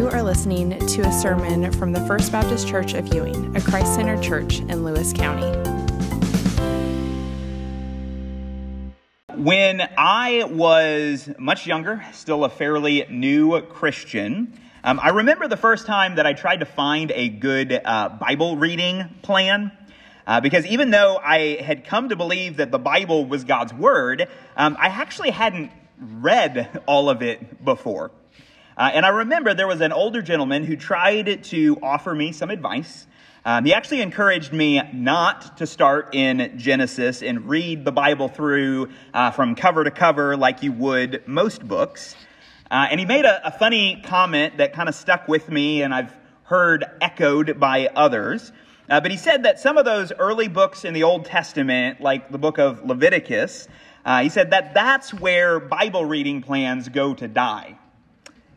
You are listening to a sermon from the First Baptist Church of Ewing, a Christ centered church in Lewis County. When I was much younger, still a fairly new Christian, um, I remember the first time that I tried to find a good uh, Bible reading plan. Uh, because even though I had come to believe that the Bible was God's Word, um, I actually hadn't read all of it before. Uh, and I remember there was an older gentleman who tried to offer me some advice. Um, he actually encouraged me not to start in Genesis and read the Bible through uh, from cover to cover like you would most books. Uh, and he made a, a funny comment that kind of stuck with me, and I've heard echoed by others. Uh, but he said that some of those early books in the Old Testament, like the book of Leviticus, uh, he said that that's where Bible reading plans go to die.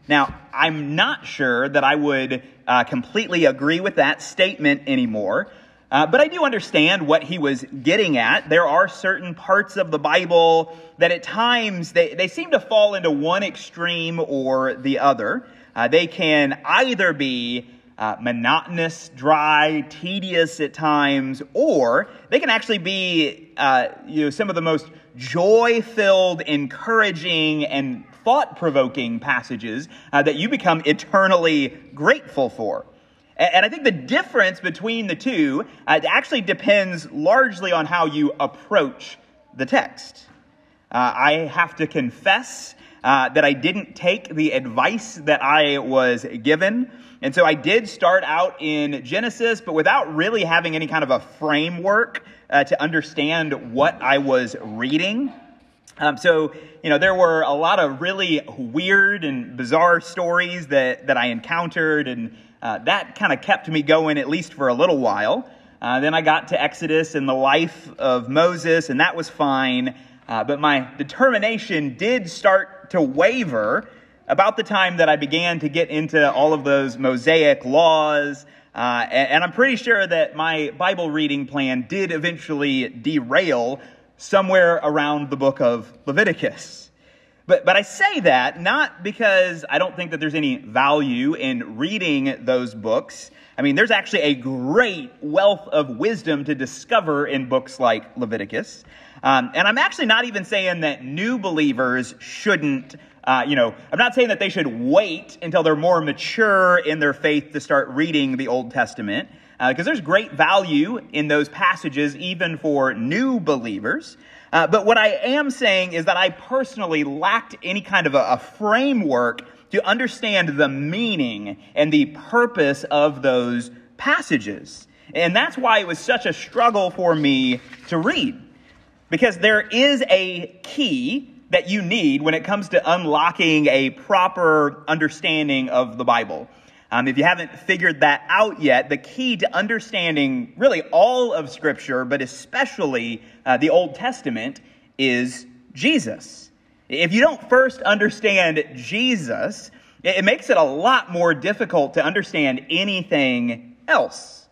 Now, I'm not sure that I would uh, completely agree with that statement anymore, uh, but I do understand what he was getting at. There are certain parts of the Bible that at times they, they seem to fall into one extreme or the other. Uh, they can either be uh, monotonous, dry, tedious at times, or they can actually be uh, you know, some of the most joy filled, encouraging, and thought provoking passages uh, that you become eternally grateful for. And I think the difference between the two uh, actually depends largely on how you approach the text. Uh, I have to confess uh, that I didn't take the advice that I was given. And so I did start out in Genesis, but without really having any kind of a framework uh, to understand what I was reading. Um, so, you know, there were a lot of really weird and bizarre stories that, that I encountered, and uh, that kind of kept me going at least for a little while. Uh, then I got to Exodus and the life of Moses, and that was fine. Uh, but my determination did start to waver about the time that I began to get into all of those Mosaic laws. Uh, and, and I'm pretty sure that my Bible reading plan did eventually derail somewhere around the book of Leviticus. But, but I say that not because I don't think that there's any value in reading those books. I mean, there's actually a great wealth of wisdom to discover in books like Leviticus. Um, and I'm actually not even saying that new believers shouldn't, uh, you know, I'm not saying that they should wait until they're more mature in their faith to start reading the Old Testament because uh, there's great value in those passages, even for new believers. Uh, but what I am saying is that I personally lacked any kind of a, a framework to understand the meaning and the purpose of those passages. And that's why it was such a struggle for me to read. Because there is a key that you need when it comes to unlocking a proper understanding of the Bible. Um, if you haven't figured that out yet, the key to understanding really all of Scripture, but especially uh, the Old Testament, is Jesus. If you don't first understand Jesus, it makes it a lot more difficult to understand anything else.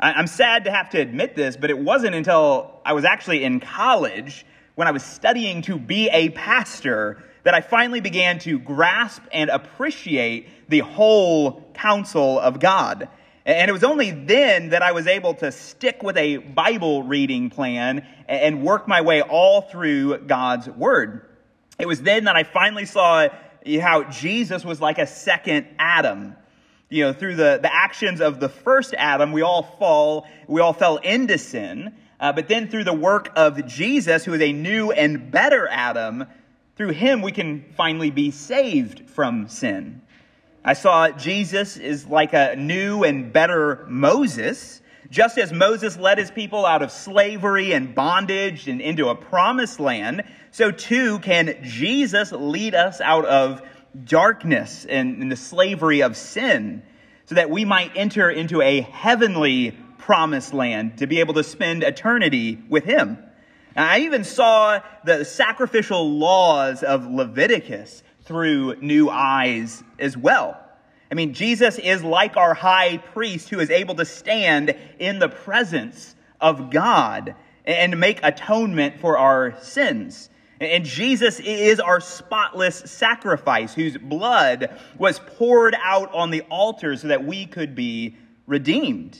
I'm sad to have to admit this, but it wasn't until I was actually in college when I was studying to be a pastor that I finally began to grasp and appreciate the whole counsel of God. And it was only then that I was able to stick with a Bible reading plan and work my way all through God's Word. It was then that I finally saw how Jesus was like a second Adam. You know, through the, the actions of the first Adam, we all fall, we all fell into sin. Uh, but then through the work of Jesus, who is a new and better Adam, through him we can finally be saved from sin. I saw Jesus is like a new and better Moses. Just as Moses led his people out of slavery and bondage and into a promised land, so too can Jesus lead us out of darkness and, and the slavery of sin so that we might enter into a heavenly promised land to be able to spend eternity with him. I even saw the sacrificial laws of Leviticus through new eyes as well. I mean, Jesus is like our high priest who is able to stand in the presence of God and make atonement for our sins. And Jesus is our spotless sacrifice, whose blood was poured out on the altar so that we could be redeemed.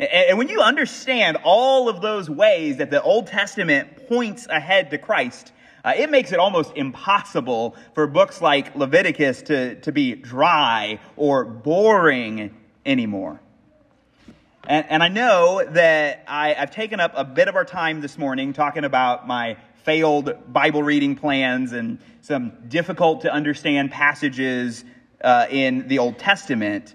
And when you understand all of those ways that the Old Testament points ahead to Christ, uh, it makes it almost impossible for books like Leviticus to, to be dry or boring anymore. And, and I know that I, I've taken up a bit of our time this morning talking about my failed Bible reading plans and some difficult to understand passages uh, in the Old Testament.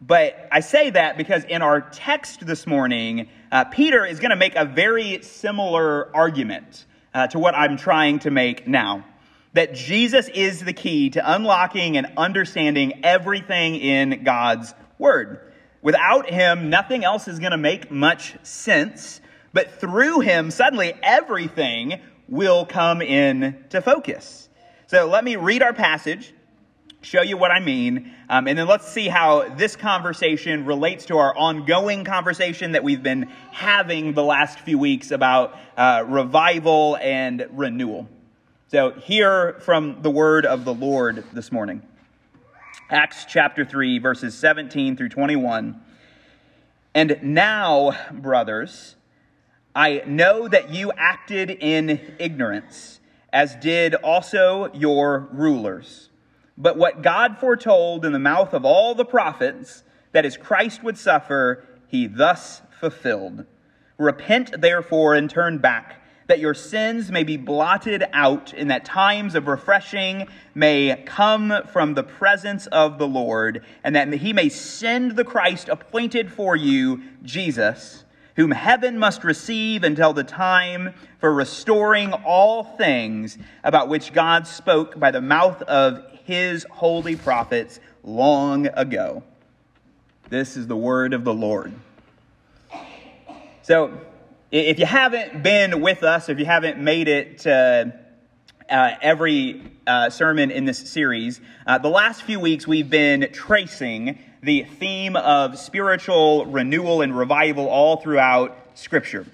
But I say that because in our text this morning, uh, Peter is going to make a very similar argument uh, to what I'm trying to make now. That Jesus is the key to unlocking and understanding everything in God's Word. Without Him, nothing else is going to make much sense. But through Him, suddenly everything will come into focus. So let me read our passage show you what I mean, um, and then let's see how this conversation relates to our ongoing conversation that we've been having the last few weeks about uh, revival and renewal. So, hear from the word of the Lord this morning Acts chapter 3, verses 17 through 21. And now, brothers, I know that you acted in ignorance, as did also your rulers. But what God foretold in the mouth of all the prophets, that is, Christ would suffer, he thus fulfilled. Repent, therefore, and turn back, that your sins may be blotted out, and that times of refreshing may come from the presence of the Lord, and that he may send the Christ appointed for you, Jesus, whom heaven must receive until the time for restoring all things about which God spoke by the mouth of his holy prophets long ago. This is the word of the Lord. So, if you haven't been with us, if you haven't made it to uh, every uh, sermon in this series, uh, the last few weeks we've been tracing the theme of spiritual renewal and revival all throughout Scripture.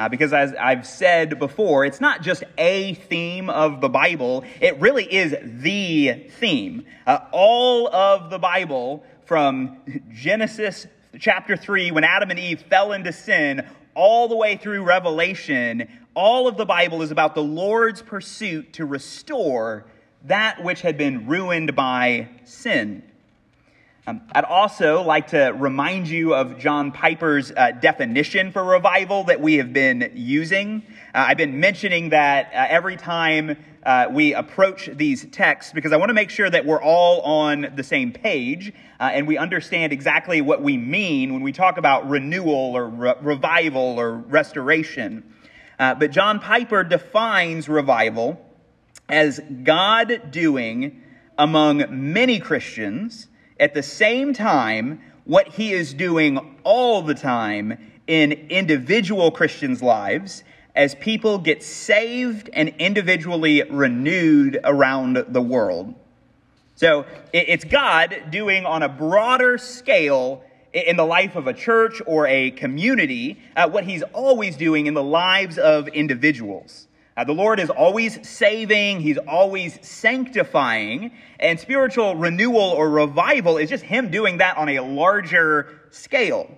Uh, because as I've said before, it's not just a theme of the Bible, it really is the theme. Uh, all of the Bible, from Genesis chapter 3, when Adam and Eve fell into sin, all the way through Revelation, all of the Bible is about the Lord's pursuit to restore that which had been ruined by sin. Um, I'd also like to remind you of John Piper's uh, definition for revival that we have been using. Uh, I've been mentioning that uh, every time uh, we approach these texts because I want to make sure that we're all on the same page uh, and we understand exactly what we mean when we talk about renewal or re- revival or restoration. Uh, but John Piper defines revival as God doing among many Christians at the same time what he is doing all the time in individual Christians' lives as people get saved and individually renewed around the world. So it's God doing on a broader scale in the life of a church or a community uh, what he's always doing in the lives of individuals. Uh, the Lord is always saving, He's always sanctifying, and spiritual renewal or revival is just Him doing that on a larger scale.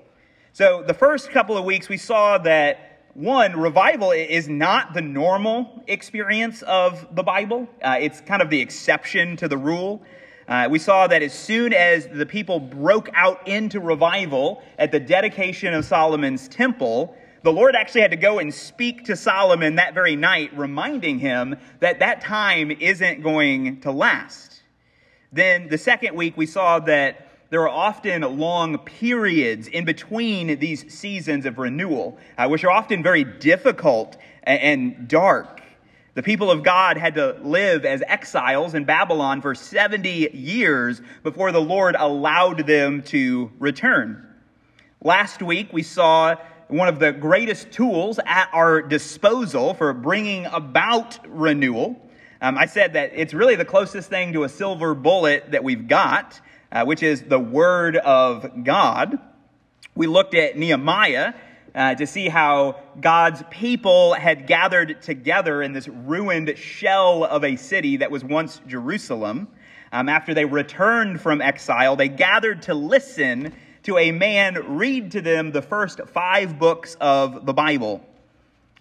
So, the first couple of weeks, we saw that one, revival is not the normal experience of the Bible, uh, it's kind of the exception to the rule. Uh, we saw that as soon as the people broke out into revival at the dedication of Solomon's temple, the Lord actually had to go and speak to Solomon that very night, reminding him that that time isn't going to last. Then the second week, we saw that there are often long periods in between these seasons of renewal, uh, which are often very difficult and dark. The people of God had to live as exiles in Babylon for 70 years before the Lord allowed them to return. Last week, we saw one of the greatest tools at our disposal for bringing about renewal. Um, I said that it's really the closest thing to a silver bullet that we've got, uh, which is the Word of God. We looked at Nehemiah uh, to see how God's people had gathered together in this ruined shell of a city that was once Jerusalem. Um, after they returned from exile, they gathered to listen to a man read to them the first five books of the Bible.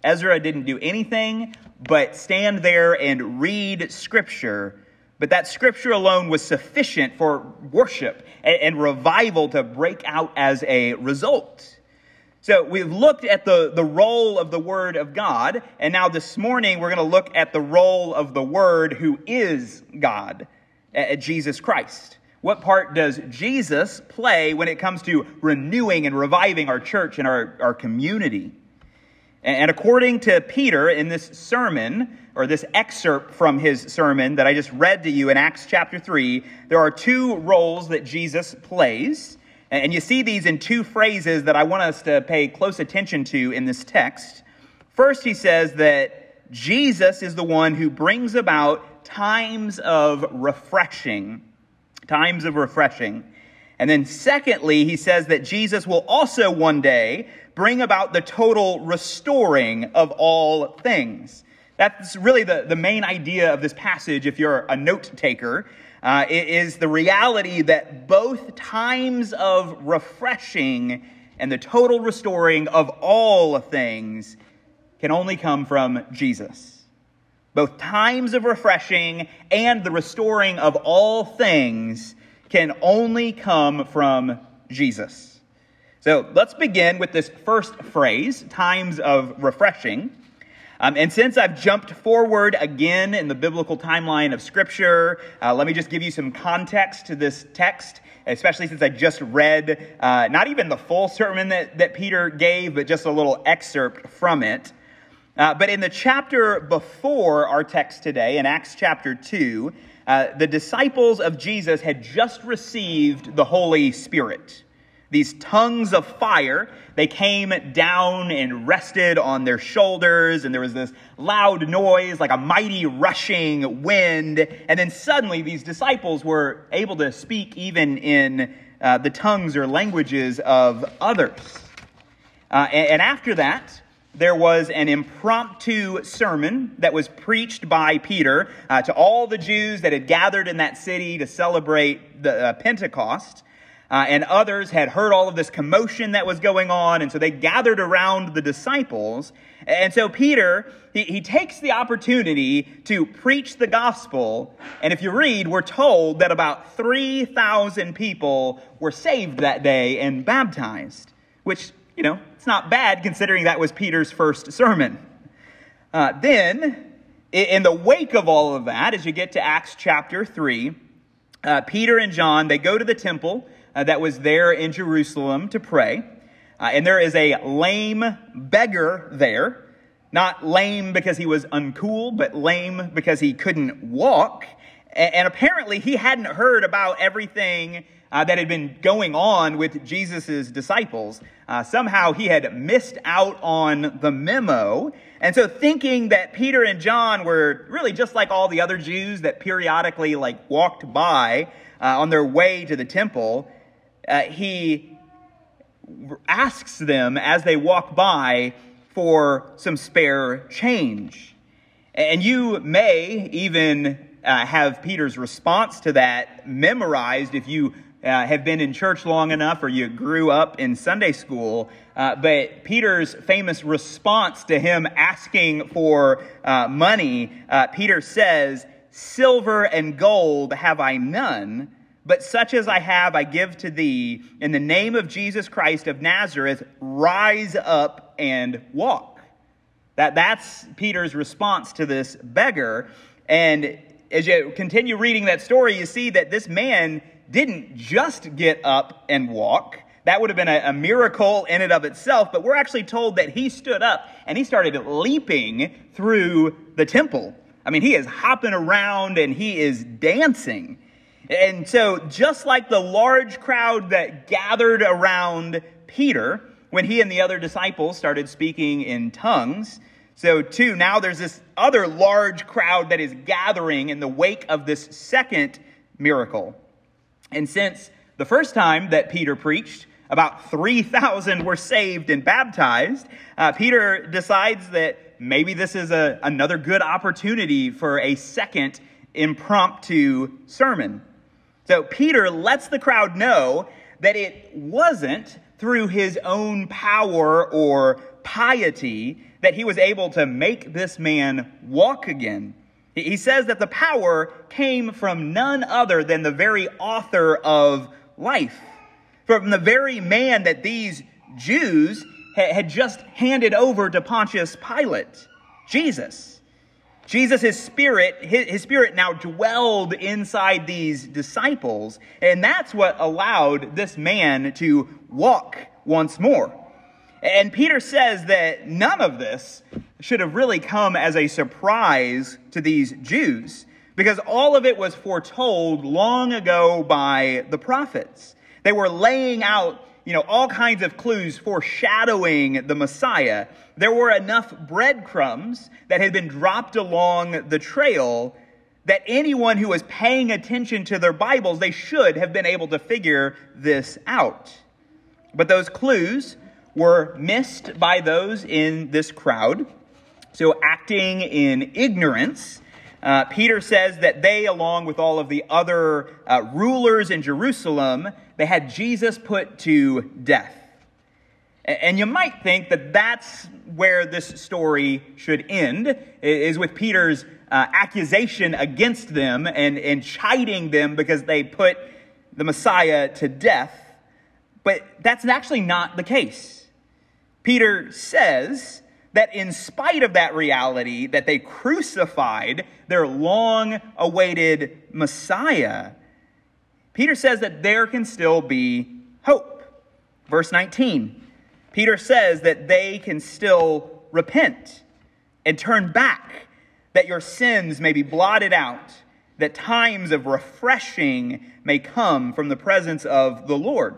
Ezra didn't do anything but stand there and read scripture, but that scripture alone was sufficient for worship and, and revival to break out as a result. So we've looked at the, the role of the Word of God, and now this morning we're going to look at the role of the Word who is God, at Jesus Christ. What part does Jesus play when it comes to renewing and reviving our church and our, our community? And according to Peter in this sermon, or this excerpt from his sermon that I just read to you in Acts chapter 3, there are two roles that Jesus plays. And you see these in two phrases that I want us to pay close attention to in this text. First, he says that Jesus is the one who brings about times of refreshing. Times of refreshing. And then, secondly, he says that Jesus will also one day bring about the total restoring of all things. That's really the, the main idea of this passage if you're a note taker. Uh, it is the reality that both times of refreshing and the total restoring of all things can only come from Jesus. Both times of refreshing and the restoring of all things can only come from Jesus. So let's begin with this first phrase, times of refreshing. Um, and since I've jumped forward again in the biblical timeline of Scripture, uh, let me just give you some context to this text, especially since I just read uh, not even the full sermon that, that Peter gave, but just a little excerpt from it. Uh, but in the chapter before our text today, in Acts chapter 2, uh, the disciples of Jesus had just received the Holy Spirit these tongues of fire. They came down and rested on their shoulders, and there was this loud noise like a mighty rushing wind. And then suddenly, these disciples were able to speak even in uh, the tongues or languages of others. Uh, and, and after that, there was an impromptu sermon that was preached by Peter uh, to all the Jews that had gathered in that city to celebrate the uh, Pentecost. Uh, and others had heard all of this commotion that was going on, and so they gathered around the disciples. And so Peter, he, he takes the opportunity to preach the gospel. And if you read, we're told that about 3,000 people were saved that day and baptized, which, you know, it's not bad considering that was Peter's first sermon. Uh, then, in the wake of all of that, as you get to Acts chapter 3, uh, Peter and John, they go to the temple uh, that was there in Jerusalem to pray. Uh, and there is a lame beggar there. Not lame because he was uncool, but lame because he couldn't walk. And, and apparently he hadn't heard about everything uh, that had been going on with Jesus' disciples. Uh, somehow he had missed out on the memo. And so thinking that Peter and John were really just like all the other Jews that periodically like walked by uh, on their way to the temple, uh, he asks them as they walk by for some spare change. And you may even uh, have Peter's response to that memorized if you uh, have been in church long enough or you grew up in Sunday school. Uh, but Peter's famous response to him asking for uh, money, uh, Peter says, Silver and gold have I none but such as I have, I give to thee. In the name of Jesus Christ of Nazareth, rise up and walk. That, that's Peter's response to this beggar. And as you continue reading that story, you see that this man didn't just get up and walk. That would have been a, a, miracle in and of itself, but we're actually told that he stood up and he started leaping through the temple. I mean, he is hopping around and he is dancing. And so, just like the large crowd that gathered around Peter when he and the other disciples started speaking in tongues, so too, now there's this other large crowd that is gathering in the wake of this second miracle. And since the first time that Peter preached, about 3,000 were saved and baptized, uh, Peter decides that maybe this is a, another good opportunity for a second impromptu sermon. So Peter lets the crowd know that it wasn't through his own power or piety that he was able to make this man walk again. He says that the power came from none other than the very author of life, from the very man that these Jews had just handed over to Pontius Pilate, Jesus. Jesus, his spirit, his, spirit now dwelled inside these disciples, and that's what allowed this man to walk once more. And Peter says that none of this should have really come as a surprise to these Jews because all of it was foretold long ago by the prophets. They were laying out, you know, all kinds of clues foreshadowing the Messiah. There were enough breadcrumbs that had been dropped along the trail that anyone who was paying attention to their Bibles, they should have been able to figure this out. But those clues were missed by those in this crowd. So, acting in ignorance, uh, Peter says that they, along with all of the other uh, rulers in Jerusalem, they had Jesus put to death. And you might think that that's where this story should end, is with Peter's uh, accusation against them and, and chiding them because they put the Messiah to death. But that's actually not the case. Peter says that in spite of that reality, that they crucified their long awaited Messiah, Peter says that there can still be hope. Verse 19, Peter says that they can still repent and turn back, that your sins may be blotted out, that times of refreshing may come from the presence of the Lord.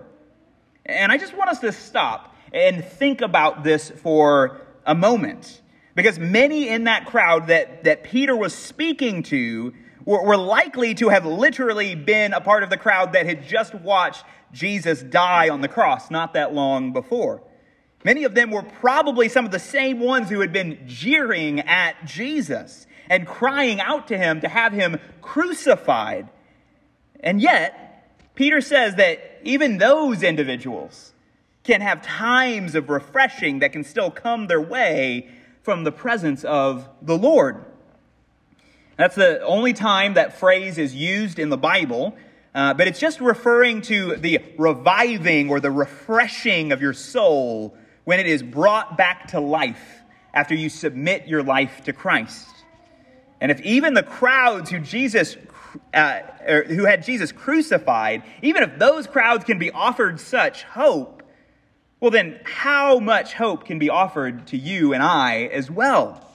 And I just want us to stop and think about this for a moment. Because many in that crowd that, that Peter was speaking to were, were likely to have literally been a part of the crowd that had just watched Jesus die on the cross not that long before. Many of them were probably some of the same ones who had been jeering at Jesus and crying out to him to have him crucified. And yet, Peter says that even those individuals can have times of refreshing that can still come their way from the presence of the Lord. That's the only time that phrase is used in the Bible, uh, but it's just referring to the reviving or the refreshing of your soul when it is brought back to life after you submit your life to Christ. And if even the crowds who Jesus uh, who had Jesus crucified, even if those crowds can be offered such hope, well, then, how much hope can be offered to you and I as well?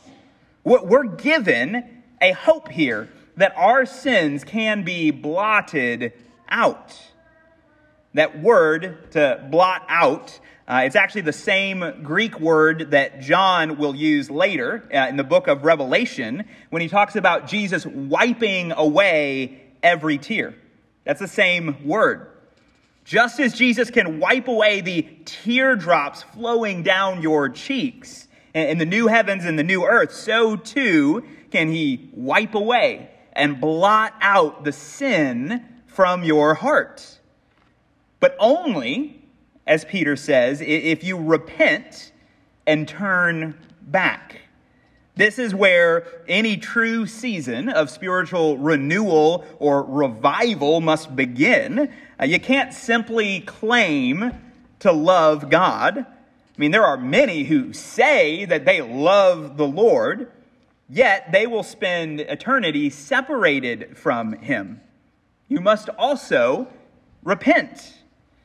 We're given a hope here that our sins can be blotted out. That word to blot out, uh, it's actually the same Greek word that John will use later uh, in the book of Revelation when he talks about Jesus wiping away every tear. That's the same word. Just as Jesus can wipe away the teardrops flowing down your cheeks in the new heavens and the new earth, so too can he wipe away and blot out the sin from your heart. But only, as Peter says, if you repent and turn back. This is where any true season of spiritual renewal or revival must begin uh, you can't simply claim to love God. I mean, there are many who say that they love the Lord, yet they will spend eternity separated from Him. You must also repent.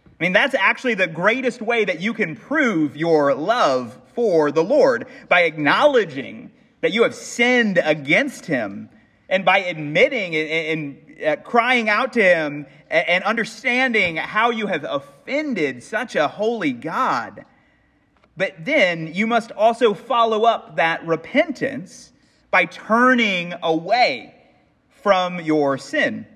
I mean, that's actually the greatest way that you can prove your love for the Lord by acknowledging that you have sinned against Him and by admitting and, uh, crying out to him and understanding how you have offended such a holy God. But then you must also follow up that repentance by turning away from your sin.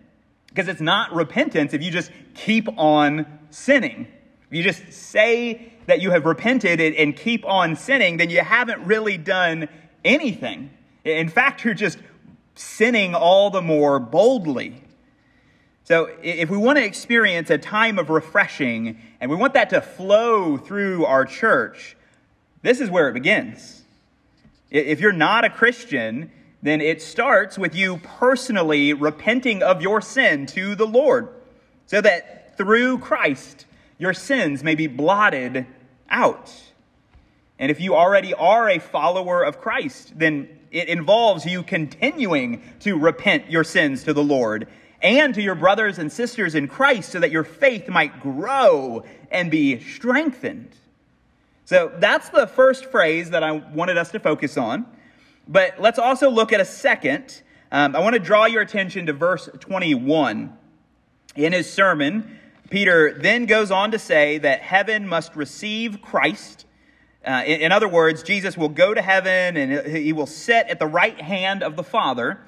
Because it's not repentance if you just keep on sinning. If you just say that you have repented and keep on sinning, then you haven't really done anything. In fact, you're just sinning all the more boldly. So, if we want to experience a time of refreshing and we want that to flow through our church, this is where it begins. If you're not a Christian, then it starts with you personally repenting of your sin to the Lord so that through Christ your sins may be blotted out. And if you already are a follower of Christ, then it involves you continuing to repent your sins to the Lord and to your brothers and sisters in Christ so that your faith might grow and be strengthened. So that's the first phrase that I wanted us to focus on. But let's also look at a second. Um, I want to draw your attention to verse 21. In his sermon, Peter then goes on to say that heaven must receive Christ. Uh, in, in other words, Jesus will go to heaven and he will sit at the right hand of the Father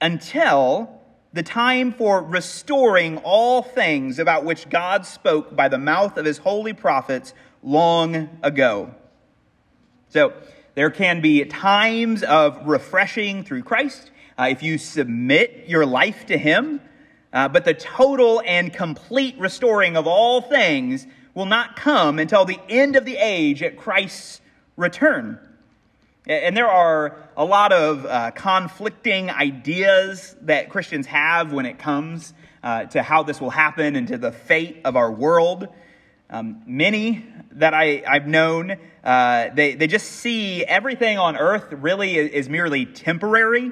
until the time for restoring all things about which God spoke by the mouth of his holy prophets long ago. So, there can be times of refreshing through Christ uh, if you submit your life to Him, uh, but the total and complete restoring of all things will not come until the end of the age at Christ's return. And there are a lot of uh, conflicting ideas that Christians have when it comes uh, to how this will happen and to the fate of our world. Um, many that I, I've known, uh, they, they just see everything on earth really is, is, merely temporary.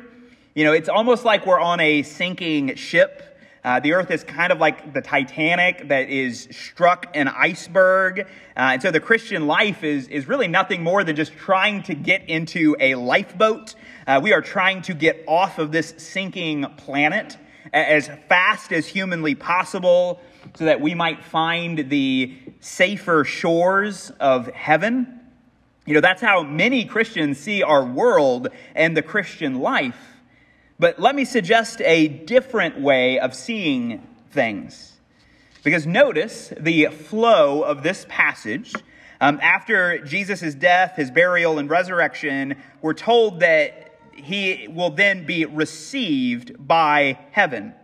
You know, it's almost like we're on a sinking ship. Uh, the earth is kind of like the Titanic that is struck an iceberg. Uh, and so the Christian life is, is really nothing more than just trying to get into a lifeboat. Uh, we are trying to get off of this sinking planet as fast as humanly possible so that we might find the safer shores of heaven. You know, that's how many Christians see our world and the Christian life. But let me suggest a different way of seeing things. Because notice the flow of this passage. Um, after Jesus' death, his burial, and resurrection, we're told that he will then be received by heaven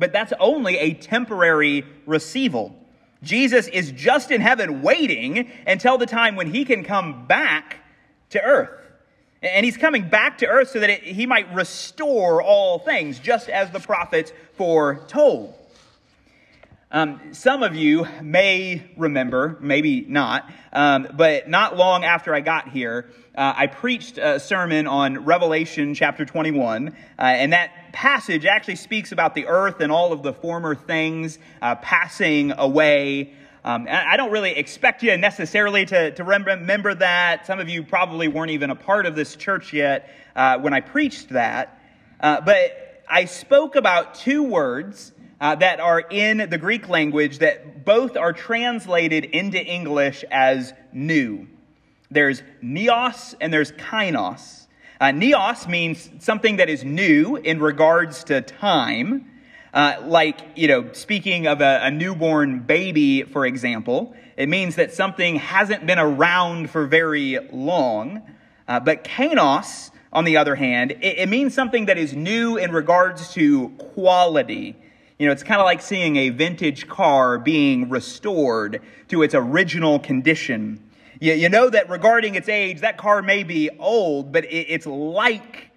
but that's only a temporary receival. Jesus is just in heaven waiting until the time when he can come back to earth. And he's coming back to earth so that it, he might restore all things, just as the prophets foretold. Um, some of you may remember, maybe not, um, but not long after I got here, uh, I preached a sermon on Revelation chapter 21, uh, and that passage actually speaks about the earth and all of the former things uh, passing away. Um, I don't really expect you necessarily to, to remember that. Some of you probably weren't even a part of this church yet uh, when I preached that. Uh, but I spoke about two words uh, that are in the Greek language that both are translated into English as new. There's neos and there's kainos. Uh, neos means something that is new in regards to time. Uh, like, you know, speaking of a, a, newborn baby, for example, it means that something hasn't been around for very long. Uh, but kainos, on the other hand, it, it means something that is new in regards to quality you know, it's kind of like seeing a vintage car being restored to its original condition. You, you know that regarding its age, that car may be old, but it, it's like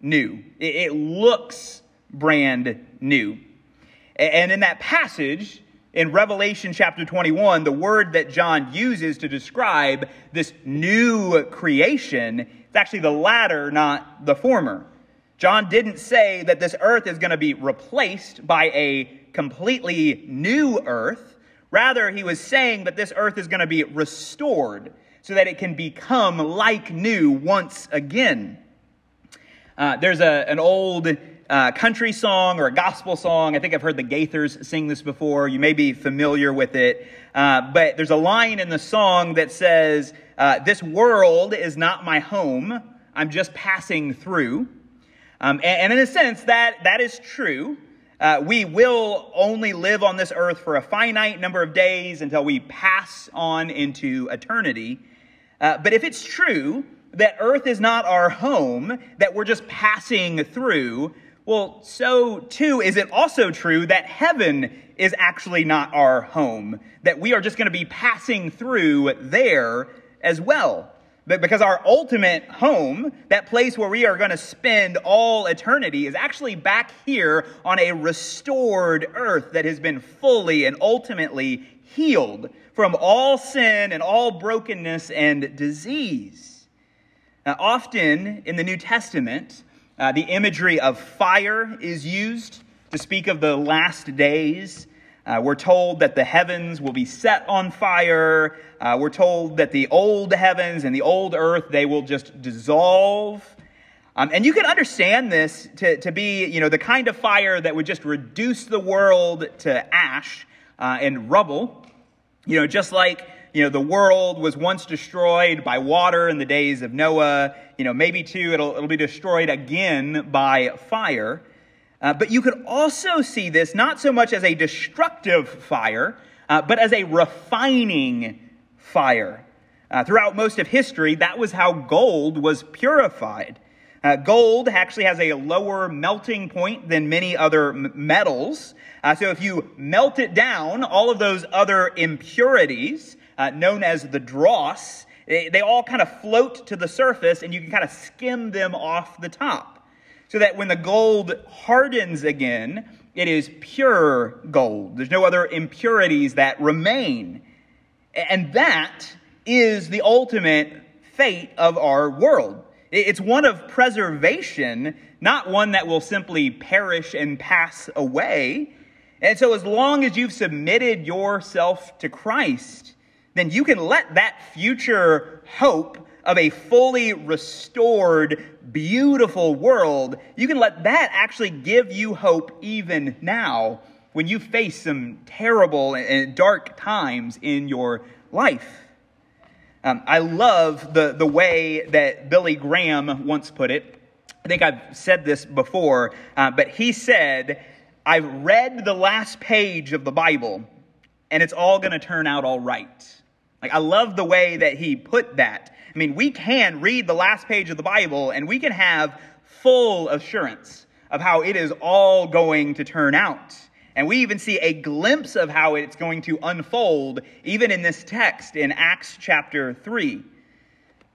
new. It, it looks brand new. And in that passage, in Revelation chapter 21, the word that John uses to describe this new creation, it's actually the latter, not the former. John didn't say that this earth is going to be replaced by a completely new earth. Rather, he was saying that this earth is going to be restored so that it can become like new once again. Uh, there's a, an old uh, country song or a gospel song. I think I've heard the Gaithers sing this before. You may be familiar with it. Uh, but there's a line in the song that says, uh, This world is not my home. I'm just passing through. Um, and, and, in a sense, that, that is true. Uh, we will only live on this earth for a finite number of days until we pass on into eternity. Uh, but if it's true that earth is not our home, that we're just passing through, well, so too is it also true that heaven is actually not our home, that we are just going to be passing through there as well. Because our ultimate home, that place where we are going to spend all eternity, is actually back here on a restored earth that has been fully and ultimately healed from all sin and all brokenness and disease. Now, often in the New Testament, uh, the imagery of fire is used to speak of the last days. Uh, we're told that the heavens will be set on fire. Uh, we're told that the old heavens and the old earth, they will just dissolve. Um, and you can understand this to, to be, you know, the kind of fire that would just reduce the world to ash uh, and rubble. You know, just like, you know, the world was once destroyed by water in the days of Noah, you know, maybe too, it'll, it'll be destroyed again by fire. Uh, but you could also see this not so much as a destructive fire, uh, but as a refining fire. Uh, throughout most of history, that was how gold was purified. Uh, gold actually has a lower melting point than many other m- metals. Uh, so if you melt it down, all of those other impurities, uh, known as the dross, they, they all kind of float to the surface and you can kind of skim them off the top so that when the gold hardens again, it is pure gold. There's no other impurities that remain. And that is the ultimate fate of our world. It's one of preservation, not one that will simply perish and pass away. And so, as long as you've submitted yourself to Christ, then you can let that future hope of a fully restored, beautiful world, you can let that actually give you hope even now when you face some terrible and dark times in your life. Um, I love the, the way that Billy Graham once put it. I think I've said this before, uh, but he said, I've read the last page of the Bible, and it's all going to turn out all right. Like, I love the way that he put that. I mean, we can read the last page of the Bible and we can have full assurance of how it is all going to turn out. And we even see a glimpse of how it's going to unfold, even in this text in Acts chapter 3.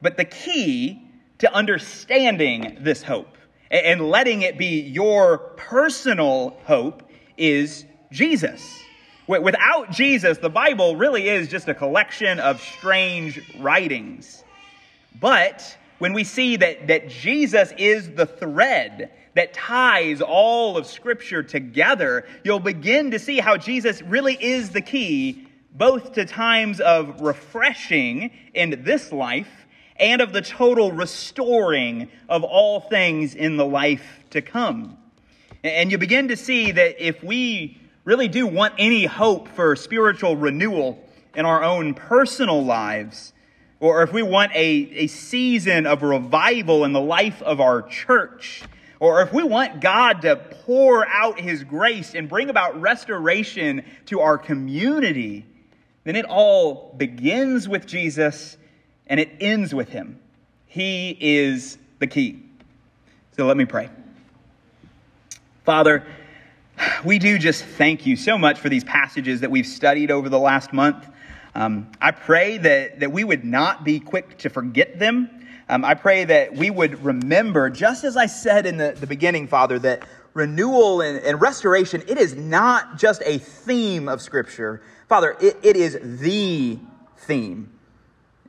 But the key to understanding this hope and letting it be your personal hope is Jesus. Without Jesus, the Bible really is just a collection of strange writings. But when we see that, that Jesus is the thread that ties all of Scripture together, you'll begin to see how Jesus really is the key both to times of refreshing in this life and of the total restoring of all things in the life to come. And you begin to see that if we really do want any hope for spiritual renewal in our own personal lives, or if we want a, a season of revival in the life of our church, or if we want God to pour out His grace and bring about restoration to our community, then it all begins with Jesus and it ends with Him. He is the key. So let me pray. Father, we do just thank you so much for these passages that we've studied over the last month. Um, I pray that, that we would not be quick to forget them. Um, I pray that we would remember, just as I said in the, the beginning, Father, that renewal and, and restoration, it is not just a theme of Scripture. Father, it, it is the theme.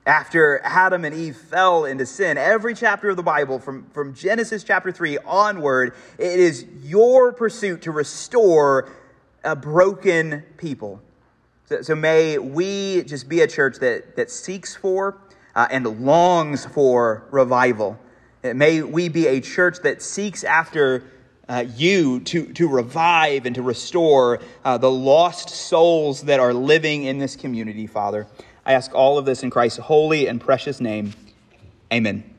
After Adam and Eve fell into sin, every chapter of the Bible, from, from Genesis chapter 3 onward, it is your pursuit to restore a broken people. So, so may we just be a church that, that seeks for uh, and longs for revival. May we be a church that seeks after uh, you to, to revive and to restore uh, the lost souls that are living in this community, Father. I ask all of this in Christ's holy and precious name. Amen.